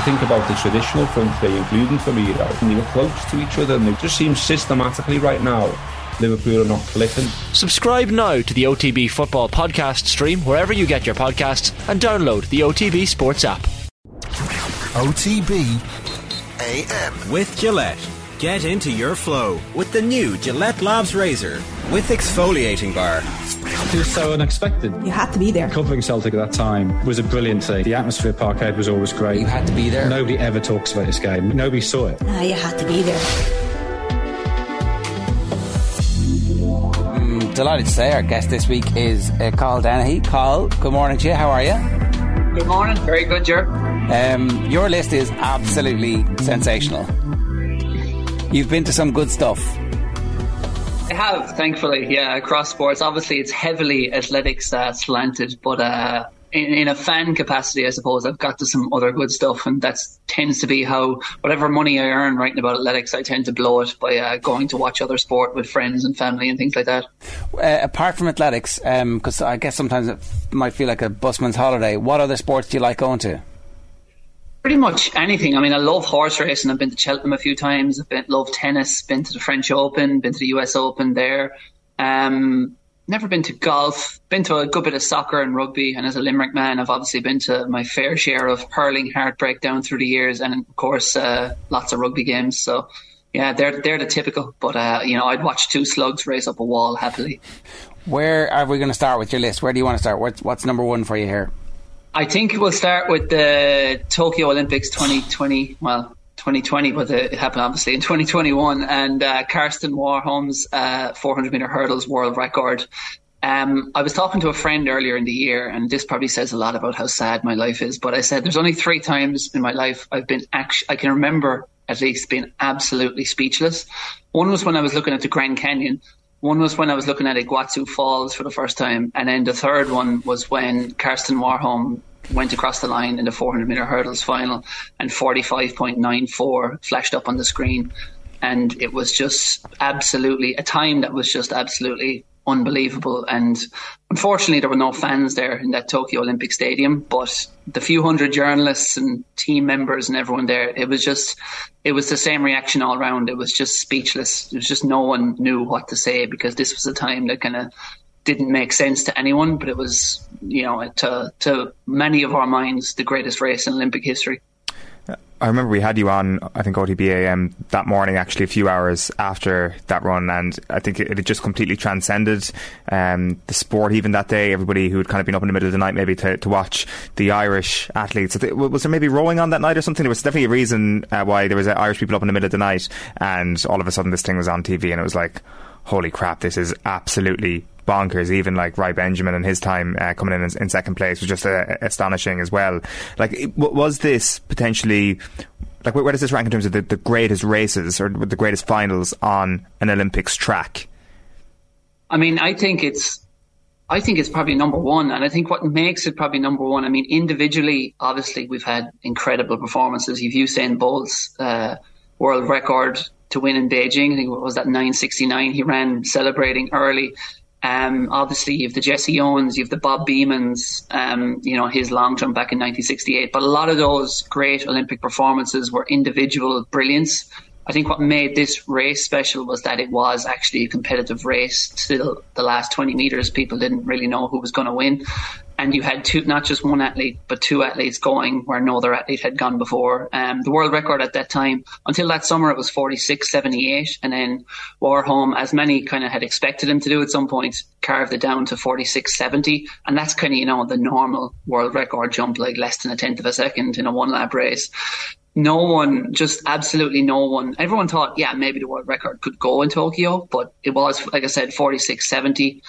you think about the traditional front three, including Firmino, and they were close to each other, and it just seems systematically right now Liverpool are not clicking. Subscribe now to the OTB Football Podcast stream wherever you get your podcasts and download the OTB Sports app. OTB AM. With Gillette. Get into your flow with the new Gillette Labs Razor with exfoliating bar. It was so unexpected. You had to be there. Covering Celtic at that time was a brilliant thing. The atmosphere parkhead was always great. You had to be there. Nobody ever talks about this game. Nobody saw it. Ah, you had to be there. Mm, delighted to say our guest this week is uh, Carl Dennehy. Carl, good morning to you. How are you? Good morning. Very good, Jer. Um, your list is absolutely sensational. You've been to some good stuff. I have, thankfully, yeah, across sports. Obviously, it's heavily athletics uh, slanted, but uh, in, in, a fan capacity, I suppose, I've got to some other good stuff, and that tends to be how whatever money I earn writing about athletics, I tend to blow it by uh, going to watch other sport with friends and family and things like that. Uh, apart from athletics, because um, I guess sometimes it might feel like a busman's holiday, what other sports do you like going to? Pretty much anything. I mean, I love horse racing. I've been to Cheltenham a few times. I've been love tennis. Been to the French Open. Been to the U.S. Open there. Um, never been to golf. Been to a good bit of soccer and rugby. And as a Limerick man, I've obviously been to my fair share of hurling heartbreak down through the years, and of course, uh, lots of rugby games. So. Yeah, they're they're the typical, but uh, you know, I'd watch two slugs race up a wall happily. Where are we going to start with your list? Where do you want to start? What's, what's number one for you here? I think we'll start with the Tokyo Olympics 2020. Well, 2020, but it happened obviously in 2021. And uh, Karsten Warholm's uh, 400 meter hurdles world record. Um, I was talking to a friend earlier in the year, and this probably says a lot about how sad my life is. But I said there's only three times in my life I've been actually I can remember at least being absolutely speechless. One was when I was looking at the Grand Canyon, one was when I was looking at Iguazu Falls for the first time, and then the third one was when Karsten Warholm went across the line in the 400 meter hurdles final, and 45.94 flashed up on the screen, and it was just absolutely a time that was just absolutely unbelievable. And unfortunately, there were no fans there in that Tokyo Olympic Stadium, but the few hundred journalists and team members and everyone there, it was just, it was the same reaction all around. It was just speechless. It was just no one knew what to say because this was a time that kind of didn't make sense to anyone, but it was, you know, to, to many of our minds, the greatest race in Olympic history. I remember we had you on, I think, OTBAM that morning, actually, a few hours after that run, and I think it, it had just completely transcended um, the sport even that day. Everybody who had kind of been up in the middle of the night maybe to, to watch the Irish athletes. Was there maybe rowing on that night or something? There was definitely a reason uh, why there was uh, Irish people up in the middle of the night, and all of a sudden this thing was on TV, and it was like, holy crap, this is absolutely bonkers. Even like Rai Benjamin and his time uh, coming in, in, in second place was just uh, astonishing as well. Like, it, was this potentially like where, does this rank in terms of the, the greatest races or the greatest finals on an Olympics track? I mean, I think it's I think it's probably number one. And I think what makes it probably number one, I mean, individually, obviously, we've had incredible performances. You've Usain Bolt's uh, world record to win in Beijing. I think it was that 969 he ran celebrating early. Um, obviously, you have the Jesse Owens, you have the Bob Beamons, um, you know, his long jump back in 1968. But a lot of those great Olympic performances were individual brilliance. I think what made this race special was that it was actually a competitive race. Still, the last 20 metres, people didn't really know who was going to win and you had two, not just one athlete, but two athletes going where no other athlete had gone before. Um, the world record at that time, until that summer, it was 46.78. And then Warholm, as many kind of had expected him to do at some point, carved it down to 46.70. And that's kind of, you know, the normal world record jump, like less than a tenth of a second in a one lap race no one, just absolutely no one. Everyone thought, yeah, maybe the world record could go in Tokyo, but it was, like I said, 46.70.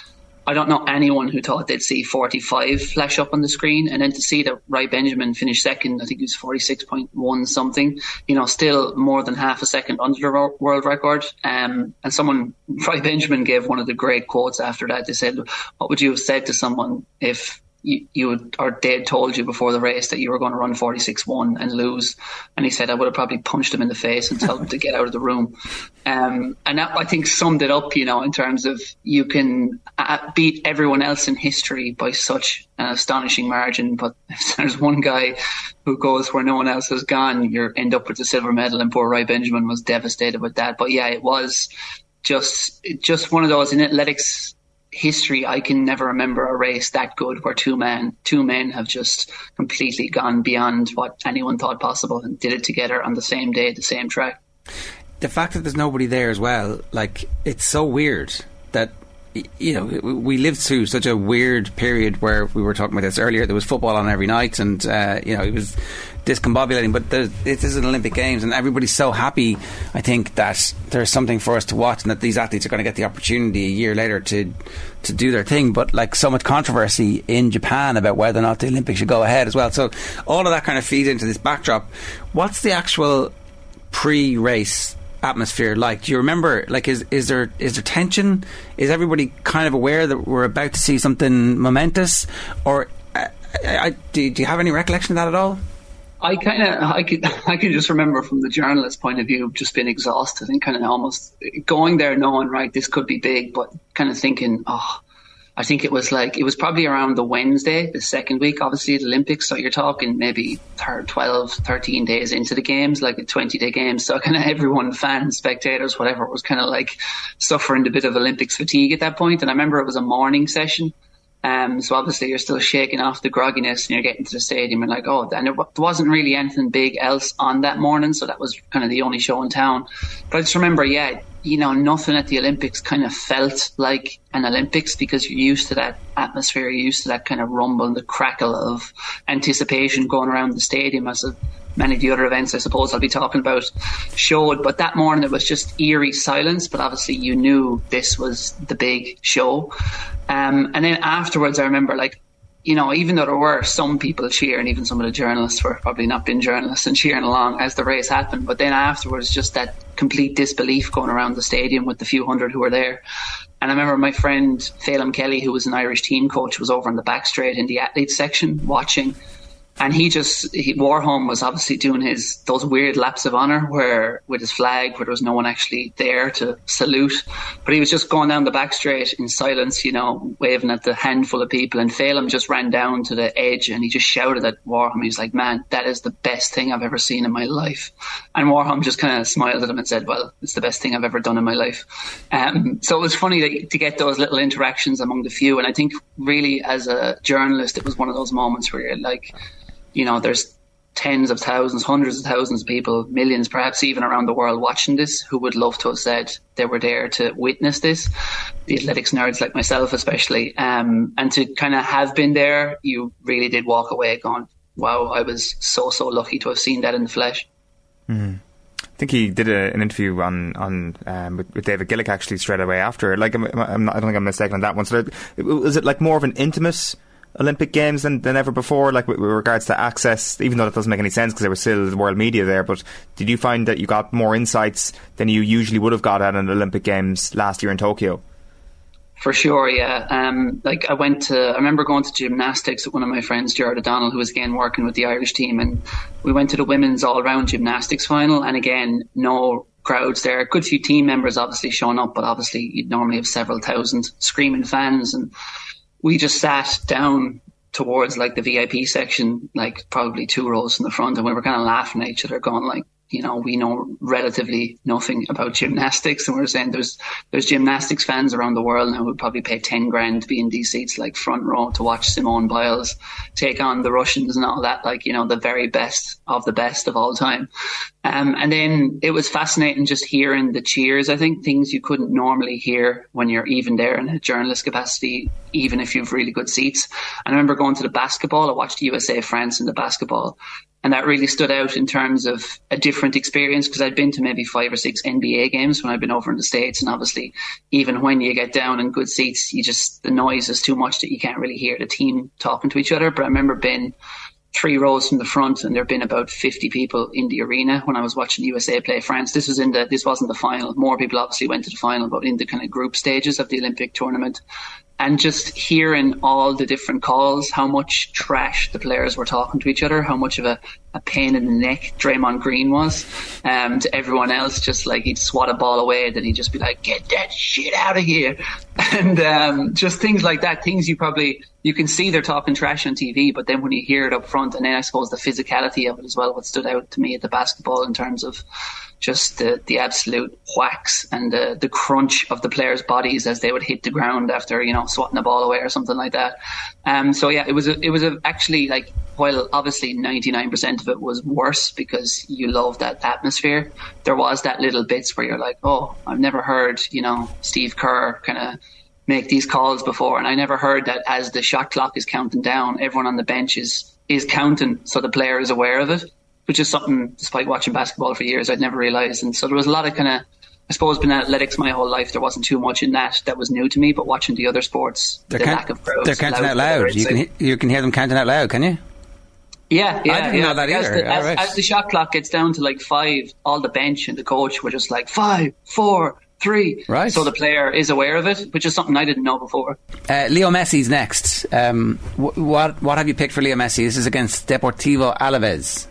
I don't know anyone who thought they'd see 45 flash up on the screen, and then to see that Rai Benjamin finished second, I think he was 46.1 something. You know, still more than half a second under the world record. Um, and someone, Rai Benjamin, gave one of the great quotes after that. They said, "What would you have said to someone if you, you or they told you before the race that you were going to run 46-1 and lose. And he said, I would have probably punched him in the face and told him to get out of the room. Um, and that, I think, summed it up, you know, in terms of you can uh, beat everyone else in history by such an astonishing margin. But if there's one guy who goes where no one else has gone, you end up with the silver medal. And poor Rai Benjamin was devastated with that. But yeah, it was just, just one of those in athletics history, I can never remember a race that good where two men two men have just completely gone beyond what anyone thought possible and did it together on the same day, the same track. The fact that there's nobody there as well, like it's so weird that you know, we lived through such a weird period where we were talking about this earlier. There was football on every night, and uh, you know, it was discombobulating. But it is an Olympic Games, and everybody's so happy. I think that there's something for us to watch, and that these athletes are going to get the opportunity a year later to to do their thing. But like so much controversy in Japan about whether or not the Olympics should go ahead as well. So all of that kind of feeds into this backdrop. What's the actual pre-race atmosphere like? Do you remember? Like, is is there is there tension? Is everybody kind of aware that we're about to see something momentous, or uh, I, do, do you have any recollection of that at all? I kind of, I could, I can just remember from the journalist point of view, just being exhausted and kind of almost going there knowing, right, this could be big, but kind of thinking, oh, I think it was like, it was probably around the Wednesday, the second week, obviously, the Olympics. So you're talking maybe 12, 13 days into the games, like a 20 day game. So kind of everyone, fans, spectators, whatever, was kind of like suffering a bit of Olympics fatigue at that point. And I remember it was a morning session. Um, so obviously you're still shaking off the grogginess and you're getting to the stadium and like, oh, and there wasn't really anything big else on that morning. So that was kind of the only show in town. But I just remember, yeah, you know, nothing at the Olympics kind of felt like an Olympics because you're used to that atmosphere, you're used to that kind of rumble and the crackle of anticipation going around the stadium as a, many of the other events I suppose I'll be talking about showed. But that morning it was just eerie silence, but obviously you knew this was the big show. Um, and then afterwards, I remember like, you know, even though there were some people cheering, even some of the journalists were probably not being journalists and cheering along as the race happened. But then afterwards, just that complete disbelief going around the stadium with the few hundred who were there. And I remember my friend Phelim Kelly, who was an Irish team coach, was over in the back straight in the athletes section watching and he just he, Warholm was obviously doing his those weird laps of honor where with his flag where there was no one actually there to salute, but he was just going down the back straight in silence, you know, waving at the handful of people. And Phelim just ran down to the edge and he just shouted at Warholm. He was like, "Man, that is the best thing I've ever seen in my life." And Warholm just kind of smiled at him and said, "Well, it's the best thing I've ever done in my life." Um, so it was funny to, to get those little interactions among the few, and I think really as a journalist, it was one of those moments where you're like you know, there's tens of thousands, hundreds of thousands of people, millions perhaps even around the world watching this who would love to have said they were there to witness this. The athletics nerds like myself, especially. Um, and to kind of have been there, you really did walk away going, wow, I was so, so lucky to have seen that in the flesh. Mm. I think he did a, an interview on on um, with, with, David Gillick actually straight away after. Like, I'm, I'm not, I don't think I'm mistaken on that one. So, was it like more of an intimate Olympic Games than, than ever before, like with, with regards to access, even though that doesn't make any sense because there was still the world media there. But did you find that you got more insights than you usually would have got at an Olympic Games last year in Tokyo? For sure, yeah. Um, like I went to, I remember going to gymnastics with one of my friends, Gerard O'Donnell, who was again working with the Irish team, and we went to the women's all-round gymnastics final, and again, no crowds there. A good few team members obviously showing up, but obviously you'd normally have several thousand screaming fans, and we just sat down towards like the VIP section, like probably two rows in the front, and we were kind of laughing at each other, going like, you know, we know relatively nothing about gymnastics, and we are saying there's there's gymnastics fans around the world now who would probably pay ten grand to be in these seats, like front row, to watch Simone Biles take on the Russians and all that, like you know, the very best of the best of all time. Um, and then it was fascinating just hearing the cheers. I think things you couldn't normally hear when you're even there in a journalist capacity, even if you've really good seats. I remember going to the basketball. I watched USA France in the basketball, and that really stood out in terms of a different experience because I'd been to maybe five or six NBA games when I'd been over in the States. And obviously, even when you get down in good seats, you just, the noise is too much that you can't really hear the team talking to each other. But I remember being three rows from the front, and there'd been about 50 people in the arena when I was watching USA play France. This was in the this wasn't the final. More people obviously went to the final, but in the kind of group stages of the Olympic tournament. And just hearing all the different calls, how much trash the players were talking to each other, how much of a, a pain in the neck Draymond Green was um, to everyone else. Just like he'd swat a ball away, then he'd just be like, "Get that shit out of here," and um, just things like that. Things you probably you can see they're talking trash on TV, but then when you hear it up front, and then I suppose the physicality of it as well, what stood out to me at the basketball in terms of just the, the absolute whacks and the, the crunch of the players' bodies as they would hit the ground after, you know, swatting the ball away or something like that. Um, so yeah, it was, a, it was a, actually like, while obviously 99% of it was worse because you love that atmosphere, there was that little bits where you're like, oh, I've never heard, you know, Steve Kerr kind of make these calls before. And I never heard that as the shot clock is counting down, everyone on the bench is, is counting so the player is aware of it which is something, despite watching basketball for years, I'd never realised. And so there was a lot of kind of, I suppose, been athletics my whole life. There wasn't too much in that that was new to me. But watching the other sports, they're the can- lack of crowds, they're counting out loud. You can you can hear them counting out loud, can you? Yeah, yeah, I didn't yeah. know that as either. The, as, Alright. as the shot clock gets down to like five, all the bench and the coach were just like five, four, three. Right. So the player is aware of it, which is something I didn't know before. Uh, Leo Messi's next. Um, wh- what what have you picked for Leo Messi? This is against Deportivo Alaves.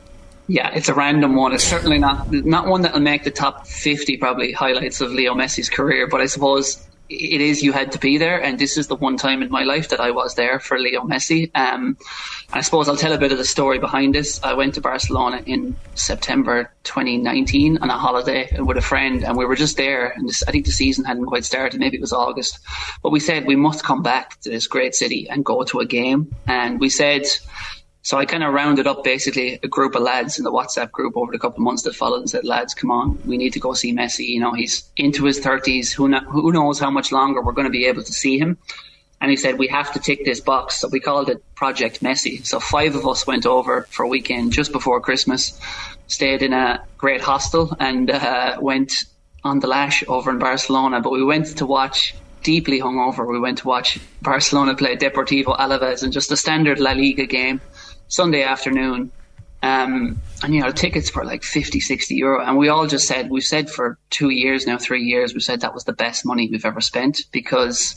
Yeah, it's a random one. It's certainly not not one that'll make the top fifty probably highlights of Leo Messi's career. But I suppose it is you had to be there, and this is the one time in my life that I was there for Leo Messi. Um, and I suppose I'll tell a bit of the story behind this. I went to Barcelona in September 2019 on a holiday with a friend, and we were just there. And this, I think the season hadn't quite started. Maybe it was August, but we said we must come back to this great city and go to a game. And we said. So I kind of rounded up basically a group of lads in the WhatsApp group over the couple of months that followed and said, lads, come on, we need to go see Messi. You know, he's into his 30s. Who, kno- who knows how much longer we're going to be able to see him. And he said, we have to tick this box. So we called it Project Messi. So five of us went over for a weekend just before Christmas, stayed in a great hostel and uh, went on the lash over in Barcelona. But we went to watch deeply hungover. We went to watch Barcelona play Deportivo Alaves in just a standard La Liga game. Sunday afternoon. Um, and you know, tickets for like 50, 60 euro. And we all just said, we've said for two years now, three years, we've said that was the best money we've ever spent because,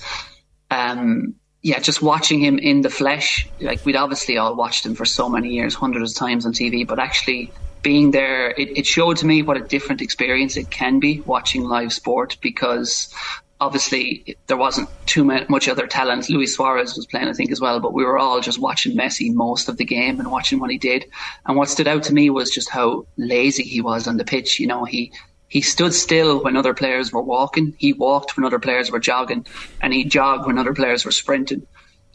um, yeah, just watching him in the flesh, like we'd obviously all watched him for so many years, hundreds of times on TV, but actually being there, it, it showed to me what a different experience it can be watching live sport because obviously there wasn't too much other talent. Luis Suarez was playing, I think, as well, but we were all just watching Messi most of the game and watching what he did. And what stood out to me was just how lazy he was on the pitch. You know, he he stood still when other players were walking. He walked when other players were jogging, and he jogged when other players were sprinting.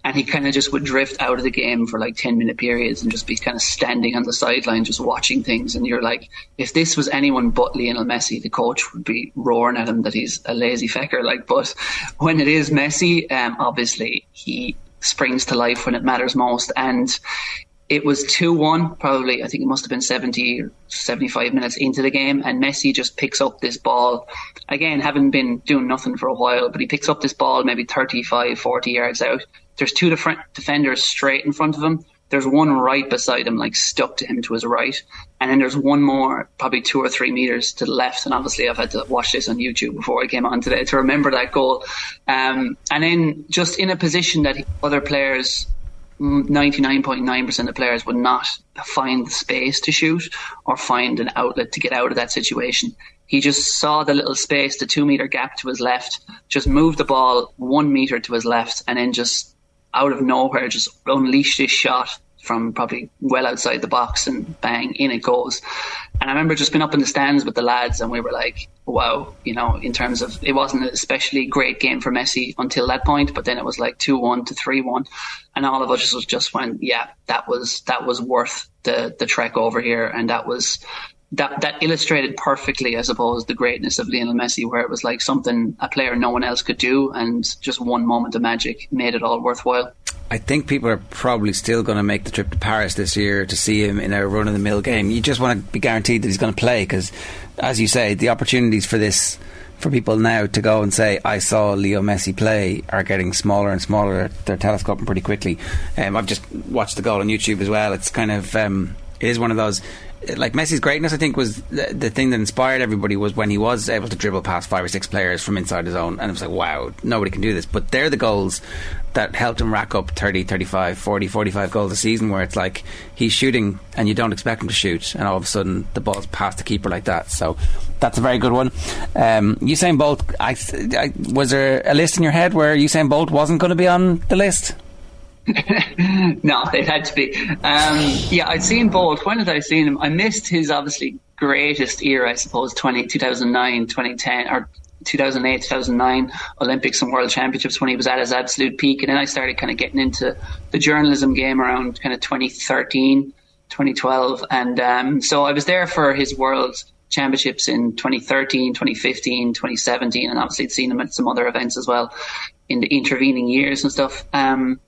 And he kind of just would drift out of the game for like 10 minute periods and just be kind of standing on the sideline, just watching things. And you're like, if this was anyone but Lionel Messi, the coach would be roaring at him that he's a lazy fecker. Like, but when it is Messi, um, obviously he springs to life when it matters most. And it was 2-1 probably i think it must have been 70 or 75 minutes into the game and messi just picks up this ball. Again having been doing nothing for a while but he picks up this ball maybe 35 40 yards out. There's two different defenders straight in front of him. There's one right beside him like stuck to him to his right. And then there's one more probably two or three meters to the left. And obviously i've had to watch this on youtube before i came on today to remember that goal. Um, and then just in a position that other players 99.9% of players would not find the space to shoot or find an outlet to get out of that situation. He just saw the little space, the two meter gap to his left, just moved the ball one meter to his left, and then just out of nowhere just unleashed his shot from probably well outside the box and bang, in it goes. And I remember just being up in the stands with the lads and we were like, wow, you know, in terms of it wasn't an especially great game for Messi until that point, but then it was like 2-1 to 3-1 and all of us just, just went, yeah, that was, that was worth the, the trek over here. And that was, that, that illustrated perfectly, I suppose, the greatness of Lionel Messi, where it was like something a player no one else could do and just one moment of magic made it all worthwhile. I think people are probably still going to make the trip to Paris this year to see him in a run of the mill game. You just want to be guaranteed that he's going to play because, as you say, the opportunities for this for people now to go and say I saw Leo Messi play are getting smaller and smaller. They're telescoping pretty quickly. Um, I've just watched the goal on YouTube as well. It's kind of um, It is one of those. Like Messi's greatness, I think was the, the thing that inspired everybody was when he was able to dribble past five or six players from inside his own, and it was like, wow, nobody can do this. But they're the goals that helped him rack up 30, 35, 40, 45 goals a season, where it's like he's shooting and you don't expect him to shoot, and all of a sudden the ball's past the keeper like that. So that's a very good one. Um, Usain Bolt, I, I, was there a list in your head where Usain Bolt wasn't going to be on the list? no, it had to be. Um, yeah, I'd seen Bolt. When had I seen him? I missed his obviously greatest era, I suppose, 20, 2009, 2010, or 2008, 2009 Olympics and World Championships when he was at his absolute peak. And then I started kind of getting into the journalism game around kind of 2013, 2012. And um, so I was there for his World Championships in 2013, 2015, 2017, and obviously I'd seen him at some other events as well in the intervening years and stuff. Um,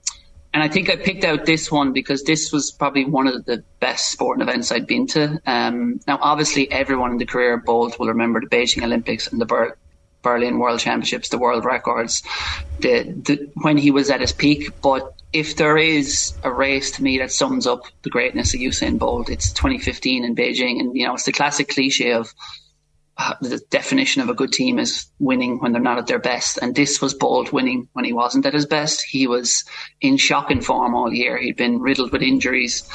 and I think I picked out this one because this was probably one of the best sporting events I'd been to. Um, now, obviously, everyone in the career of Bolt will remember the Beijing Olympics and the Ber- Berlin World Championships, the world records, the, the, when he was at his peak. But if there is a race to me that sums up the greatness of Usain Bolt, it's 2015 in Beijing, and you know it's the classic cliche of the definition of a good team is winning when they're not at their best. And this was Bolt winning when he wasn't at his best. He was in shocking form all year. He'd been riddled with injuries.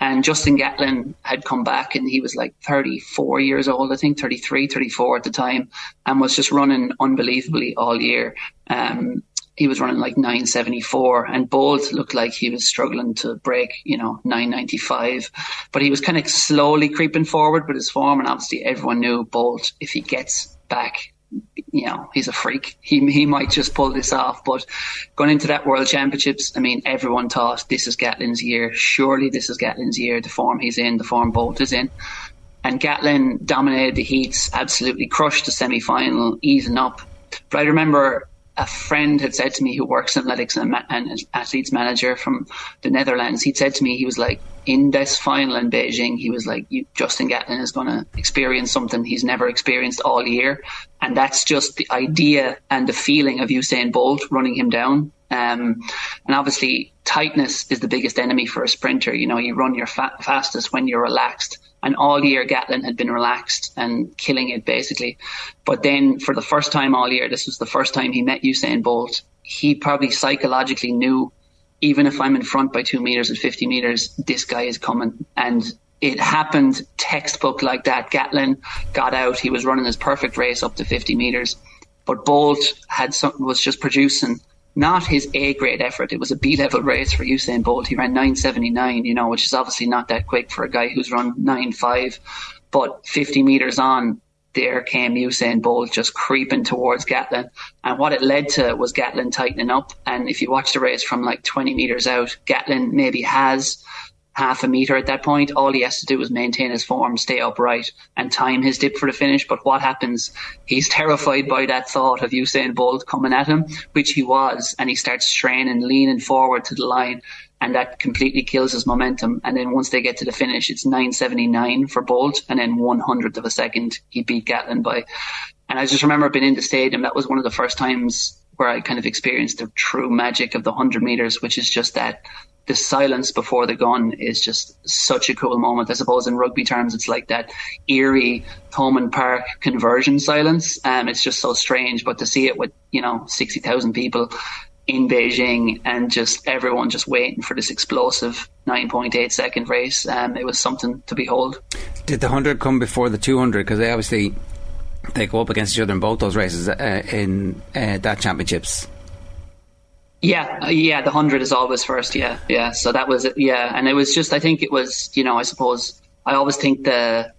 And Justin Gatlin had come back and he was like 34 years old, I think 33, 34 at the time, and was just running unbelievably all year. Um, he was running like 974 and Bolt looked like he was struggling to break, you know, 995. But he was kind of slowly creeping forward with his form. And obviously everyone knew Bolt, if he gets back, you know, he's a freak. He, he might just pull this off. But going into that World Championships, I mean, everyone thought this is Gatlin's year. Surely this is Gatlin's year. The form he's in, the form Bolt is in. And Gatlin dominated the heats, absolutely crushed the semi final, easing up. But I remember a friend had said to me who works in athletics and, and athletes manager from the Netherlands, he'd said to me, he was like, in this final in Beijing, he was like, Justin Gatlin is going to experience something he's never experienced all year. And that's just the idea and the feeling of Usain Bolt running him down. Um, and obviously, tightness is the biggest enemy for a sprinter. You know, you run your fa- fastest when you're relaxed. And all year, Gatlin had been relaxed and killing it basically. But then, for the first time all year, this was the first time he met Usain Bolt. He probably psychologically knew, even if I'm in front by two meters at 50 meters, this guy is coming. And it happened textbook like that. Gatlin got out. He was running his perfect race up to 50 meters. But Bolt had some, was just producing not his A grade effort. It was a B level race for Usain Bolt. He ran 9.79, you know, which is obviously not that quick for a guy who's run 9.5. But 50 meters on, there came Usain Bolt just creeping towards Gatlin. And what it led to was Gatlin tightening up. And if you watch the race from like 20 meters out, Gatlin maybe has half a meter at that point. All he has to do is maintain his form, stay upright, and time his dip for the finish. But what happens? He's terrified by that thought of Usain Bolt coming at him, which he was, and he starts straining, leaning forward to the line. And that completely kills his momentum. And then once they get to the finish, it's 9.79 for Bolt, and then one hundredth of a second he beat Gatlin by. And I just remember being in the stadium. That was one of the first times where I kind of experienced the true magic of the 100 meters, which is just that the silence before the gun is just such a cool moment. I suppose in rugby terms, it's like that eerie Thomond Park conversion silence. Um, it's just so strange, but to see it with, you know, 60,000 people in Beijing and just everyone just waiting for this explosive 9.8 second race, um, it was something to behold. Did the 100 come before the 200? Because they obviously they go up against each other in both those races uh, in uh, that championships. Yeah, uh, yeah, the hundred is always first. Yeah, yeah. So that was it. Yeah, and it was just. I think it was. You know, I suppose I always think the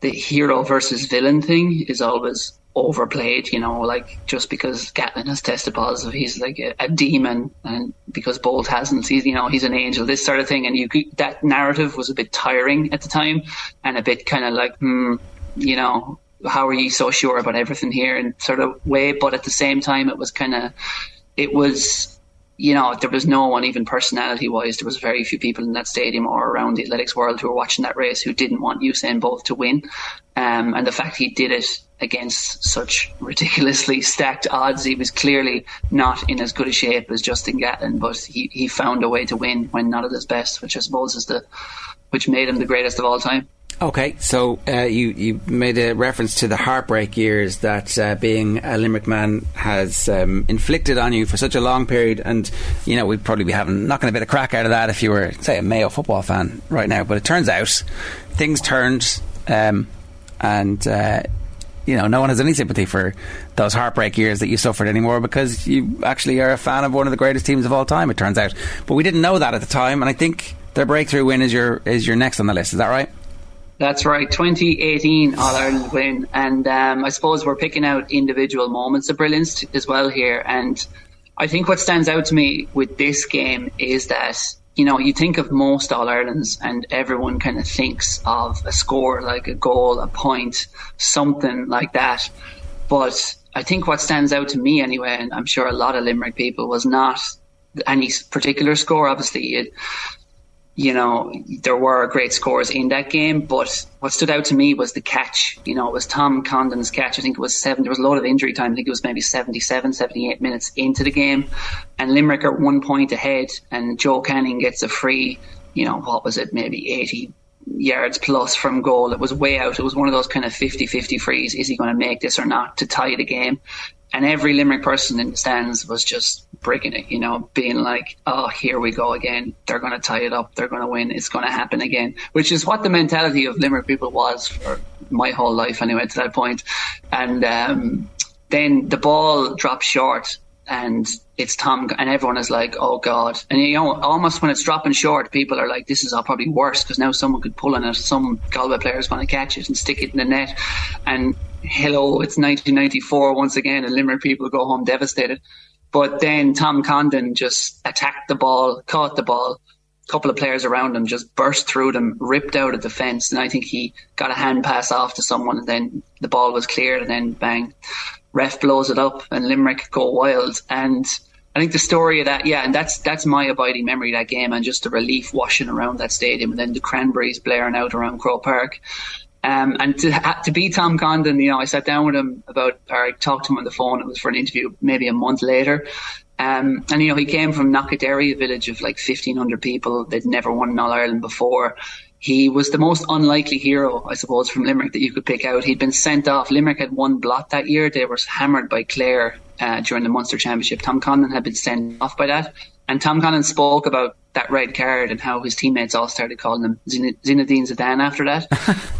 the hero versus villain thing is always overplayed. You know, like just because Gatlin has tested positive, he's like a, a demon, and because Bolt hasn't, he's you know he's an angel. This sort of thing, and you that narrative was a bit tiring at the time, and a bit kind of like, hmm, you know, how are you so sure about everything here, and sort of way. But at the same time, it was kind of, it was you know, there was no one, even personality wise, there was very few people in that stadium or around the athletics world who were watching that race who didn't want Usain Bolt to win. Um, and the fact he did it against such ridiculously stacked odds, he was clearly not in as good a shape as Justin Gatlin, but he, he found a way to win when not at his best, which I suppose is the which made him the greatest of all time. Okay, so uh, you you made a reference to the heartbreak years that uh, being a Limerick man has um, inflicted on you for such a long period, and you know we'd probably be having knocking a bit of crack out of that if you were, say, a Mayo football fan right now. But it turns out things turned, um, and uh, you know no one has any sympathy for those heartbreak years that you suffered anymore because you actually are a fan of one of the greatest teams of all time. It turns out, but we didn't know that at the time, and I think their breakthrough win is your is your next on the list. Is that right? That's right, 2018 All Ireland win, and um, I suppose we're picking out individual moments of brilliance as well here. And I think what stands out to me with this game is that you know you think of most All Irelands, and everyone kind of thinks of a score like a goal, a point, something like that. But I think what stands out to me anyway, and I'm sure a lot of Limerick people, was not any particular score. Obviously, it, you know, there were great scores in that game, but what stood out to me was the catch. You know, it was Tom Condon's catch. I think it was seven. There was a lot of injury time. I think it was maybe 77, 78 minutes into the game. And Limerick are one point ahead, and Joe Canning gets a free, you know, what was it, maybe 80 yards plus from goal. It was way out. It was one of those kind of 50 50 frees. Is he going to make this or not to tie the game? And every Limerick person in the stands was just breaking it, you know, being like, oh, here we go again. They're going to tie it up. They're going to win. It's going to happen again, which is what the mentality of Limerick people was for my whole life anyway to that point. And um, then the ball drops short and it's Tom, and everyone is like, "Oh God!" And you know, almost when it's dropping short, people are like, "This is all probably worse because now someone could pull on it. Some Galway player is going to catch it and stick it in the net." And hello, it's 1994 once again, and Limerick people go home devastated. But then Tom Condon just attacked the ball, caught the ball. A couple of players around him just burst through them, ripped out of the fence, and I think he got a hand pass off to someone, and then the ball was cleared, and then bang, ref blows it up, and Limerick go wild. And I think the story of that, yeah, and that's that's my abiding memory of that game, and just the relief washing around that stadium, and then the cranberries blaring out around Croke Park. Um, and to, to be Tom Condon, you know, I sat down with him about, or I talked to him on the phone. It was for an interview maybe a month later. Um, and, you know, he came from Knockaderry, a village of like 1,500 people. They'd never won in All Ireland before. He was the most unlikely hero, I suppose, from Limerick that you could pick out. He'd been sent off. Limerick had one blot that year. They were hammered by Clare uh, during the Munster Championship. Tom Condon had been sent off by that. And Tom Condon spoke about that red card and how his teammates all started calling him Zinedine Zidane after that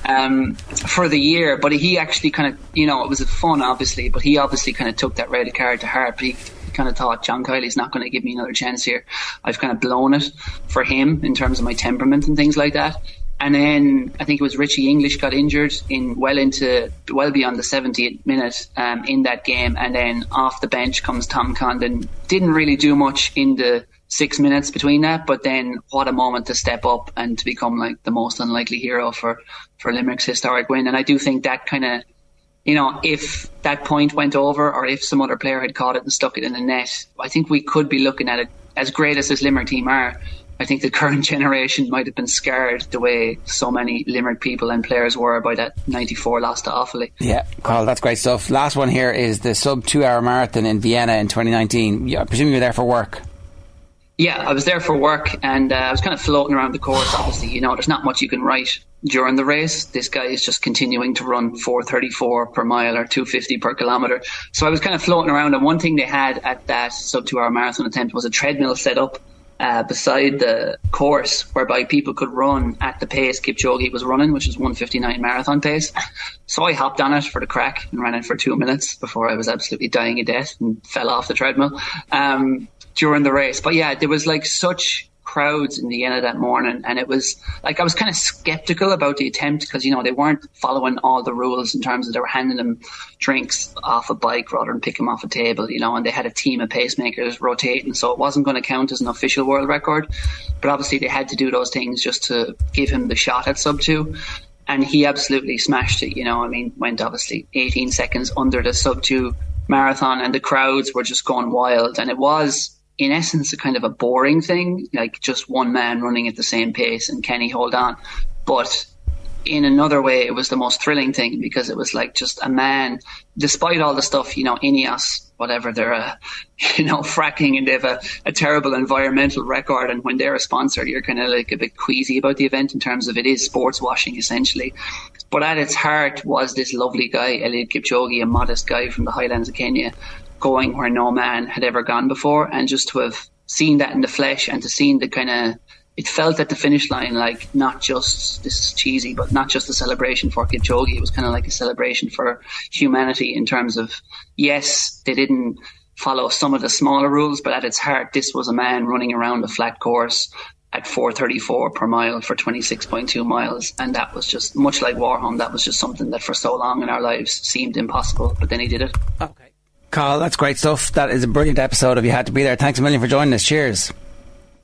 um, for the year. But he actually kind of, you know, it was fun, obviously, but he obviously kind of took that red card to heart. But he kind of thought John Kiely's not going to give me another chance here. I've kind of blown it for him in terms of my temperament and things like that. And then I think it was Richie English got injured in well into well beyond the 70th minute um, in that game, and then off the bench comes Tom Condon. Didn't really do much in the six minutes between that, but then what a moment to step up and to become like the most unlikely hero for for Limerick's historic win. And I do think that kind of you know, if that point went over or if some other player had caught it and stuck it in the net, I think we could be looking at it as great as this Limerick team are. I think the current generation might have been scared the way so many Limerick people and players were by that 94 loss to Offaly. Yeah, Carl, that's great stuff. Last one here is the sub two hour marathon in Vienna in 2019. Yeah, I presume you were there for work. Yeah, I was there for work and uh, I was kind of floating around the course. Obviously, you know, there's not much you can write during the race. This guy is just continuing to run 434 per mile or 250 per kilometre. So I was kind of floating around and one thing they had at that sub two hour marathon attempt was a treadmill set up uh, beside the course whereby people could run at the pace Kipchoge was running, which is 159 marathon pace. So I hopped on it for the crack and ran it for two minutes before I was absolutely dying of death and fell off the treadmill um, during the race. But yeah, there was like such crowds in Vienna that morning, and it was like I was kind of skeptical about the attempt because you know they weren't following all the rules in terms of they were handing them drinks off a bike rather than pick them off a table, you know, and they had a team of pacemakers rotating, so it wasn't going to count as an official world record. But obviously they had to do those things just to give him the shot at sub two. And he absolutely smashed it, you know. I mean, went obviously 18 seconds under the sub two marathon, and the crowds were just going wild. And it was in essence a kind of a boring thing, like just one man running at the same pace and Kenny hold on. But in another way, it was the most thrilling thing because it was like just a man, despite all the stuff, you know, Ineos, whatever, they're uh, a, you know, fracking and they have a, a terrible environmental record. And when they're a sponsor, you're kind of like a bit queasy about the event in terms of it is sports washing essentially. But at its heart was this lovely guy, Eliud Kipchoge, a modest guy from the highlands of Kenya, going where no man had ever gone before. And just to have seen that in the flesh and to see the kind of it felt at the finish line like not just this is cheesy, but not just a celebration for Kipchoge. It was kind of like a celebration for humanity in terms of yes, they didn't follow some of the smaller rules, but at its heart, this was a man running around a flat course at 434 per mile for 26.2 miles, and that was just much like Warholm. That was just something that for so long in our lives seemed impossible, but then he did it. Okay. Carl, that's great stuff. That is a brilliant episode of You Had to Be There. Thanks a million for joining us. Cheers.